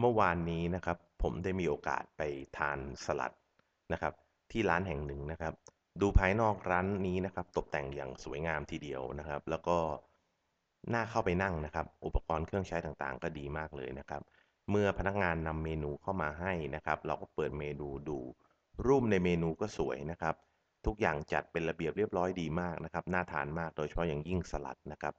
เมื่อวานนี้นะครับ ผมได้มีโอกาสไปทานสลัดนะครับ ที่ร้านแห่งหนึ่งนะครับ ดูภายนอกร้านนี้นะครับ ตกแต่งอย่างสวยงามทีเดียวนะครับ แล้วก็น่าเข้าไปนั่งนะครับ อุปกรณ์เครื่องใช้ต่างๆ ก็ดีมากเลยนะครับ เมื่อพนักงานนำเมนูเข้ามาให้นะครับ เราก็เปิดเมนูดู รูปในเมนูก็สวยนะครับ ทุกอย่างจัดเป็นระเบียบเรียบร้อยดีมากนะครับ น่าทานมากโดยเฉพาะอย่างยิ่งสลัดนะครับ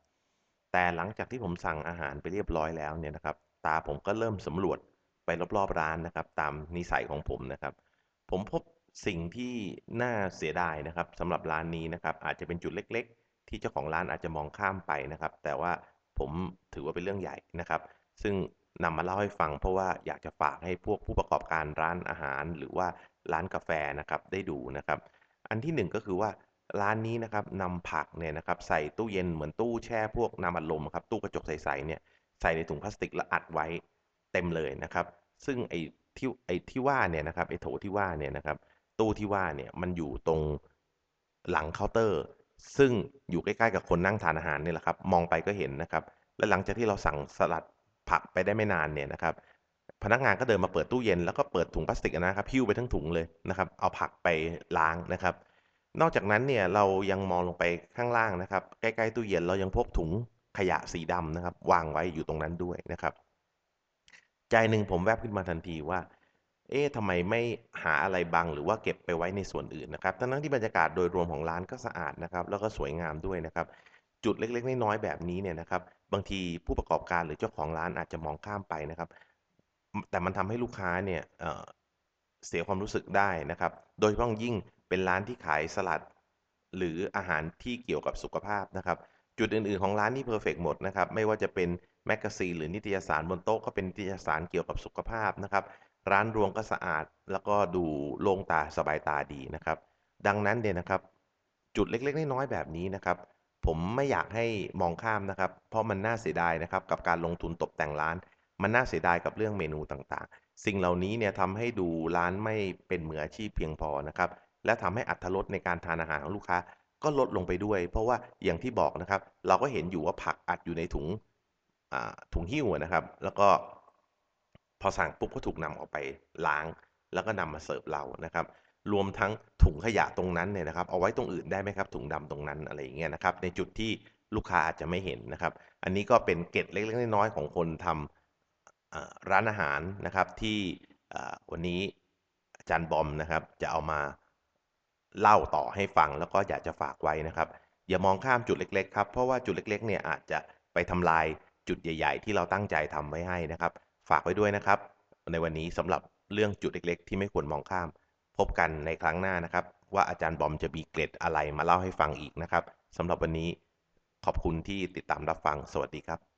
แต่หลังจากที่ผมสั่งอาหารไปเรียบร้อยแล้วเนี่ยนะครับ ตาผมก็เริ่มสำรวจไปรอบๆร้านนะครับ ตามนิสัยของผมนะครับ ผมพบสิ่งที่น่าเสียดายนะครับสำหรับร้านนี้นะครับ อาจจะเป็นจุดเล็ก ๆ ที่เจ้าของร้านอาจจะมองข้ามไปนะครับ แต่ว่าผมถือว่าเป็นเรื่องใหญ่นะครับ ซึ่งนำมาเล่าให้ฟังเพราะว่าอยากจะฝากให้พวกผู้ประกอบการร้านอาหาร หรือว่าร้านกาแฟนะครับได้ดูนะครับ อันที่หนึ่งก็คือว่าร้านนี้นะครับนำผักเนี่ยนะครับใส่ตู้เย็นเหมือนตู้แช่พวกน้ำอัดลมครับตู้กระจกใสๆเนี่ย ใส่ในถุงพลาสติกแล้วอัดไว้เต็มเลยนะครับ ซึ่งไอ้ที่ไอ้ที่ว่าเนี่ยนะครับไอ้โถที่ว่าเนี่ยนะครับตู้ที่ว่าเนี่ยมันอยู่ตรงหลังเคาน์เตอร์ ซึ่งอยู่ใกล้ๆกับคนนั่งทานอาหารนี่แหละครับ มองไปก็เห็นนะครับ และหลังจากที่เราสั่งสลัดผักไปได้ไม่นานเนี่ยนะครับ พนักงานก็เดินมาเปิดตู้เย็นแล้วก็เปิดถุงพลาสติกนะครับหิ้วไปทั้งถุงเลยนะครับ เอาผักไปล้างนะครับ นอกจากนั้นเนี่ยเรายังมองลงไปข้างล่างนะครับ ใกล้ๆตู้เย็นเรายังพบถุง ขยะสีดำนะครับ วางไว้อยู่ตรงนั้นด้วยนะครับ ใจหนึ่งผมแวบขึ้นมาทันทีว่า เอ๊ะทำไมไม่หาอะไรบังหรือว่าเก็บไปไว้ในส่วนอื่นนะครับทั้งที่บรรยากาศโดยรวมของร้านก็สะอาดนะครับ แล้วก็สวยงามด้วยนะครับ จุดเล็ก ๆ น้อยๆแบบนี้เนี่ยนะครับ บางทีผู้ประกอบการหรือเจ้าของร้านอาจจะมองข้ามไปนะครับ แต่มันทำให้ลูกค้าเนี่ยเสียความรู้สึกได้นะครับ โดยเฉพาะยิ่งเป็นร้านที่ขายสลัด หรืออาหารที่เกี่ยวกับสุขภาพนะครับ จุดอื่นๆของร้านนี่ perfect หมดนะครับไม่ว่าจะเป็น magazine หรือนิตยสารบนโต๊ะก็เป็นนิตยสารเกี่ยวกับสุขภาพนะครับ ร้านรวงก็สะอาดแล้วก็ดูโล่งตาสบายตาดีนะครับ ดังนั้นเนี่ยนะครับ จุดเล็กๆน้อยๆแบบนี้นะครับ ผมไม่อยากให้มองข้ามนะครับ เพราะมันน่าเสียดายนะครับ กับการลงทุนตกแต่งร้าน มันน่าเสียดายกับเรื่องเมนูต่างๆ สิ่งเหล่านี้เนี่ยทำให้ดูร้านไม่เป็นมืออาชีพเพียงพอนะครับและทำให้อรรถรสในการทานอาหารของลูกค้า ก็ลดลงไปด้วย เพราะว่าอย่างที่บอกนะครับ เราก็เห็นอยู่ว่าผักอัดอยู่ในถุงถุงหิ้วนะครับ แล้วก็พอสั่งปุ๊บก็ถูกนำออกไปล้าง แล้วก็นำมาเสิร์ฟเรานะครับ รวมทั้งถุงขยะตรงนั้นเนี่ยนะครับ เอาไว้ตรงอื่นได้ไหมครับ ถุงดำตรงนั้นอะไรอย่างเงี้ยนะครับ ในจุดที่ลูกค้าอาจจะไม่เห็นนะครับ อันนี้ก็เป็นเกร็ดเล็กๆน้อยๆของคนทำร้านอาหารนะครับที่วันนี้อาจารย์บอมนะครับ จะเอามา เล่าต่อให้ฟังแล้วก็อยากจะฝากไว้นะครับ อย่ามองข้ามจุดเล็กๆครับเพราะว่าจุดเล็กๆเนี่ยอาจจะไปทำลายจุดใหญ่ ๆ ที่เราตั้งใจทำไว้ให้นะครับ ฝากไว้ด้วยนะครับ ในวันนี้สำหรับเรื่องจุดเล็กๆ ที่ไม่ควรมองข้าม พบกันในครั้งหน้านะครับ ว่าอาจารย์บอมจะมีเกร็ดอะไรมาเล่าให้ฟังอีกนะครับสำหรับวันนี้ขอบคุณที่ติดตามรับฟังสวัสดีครับ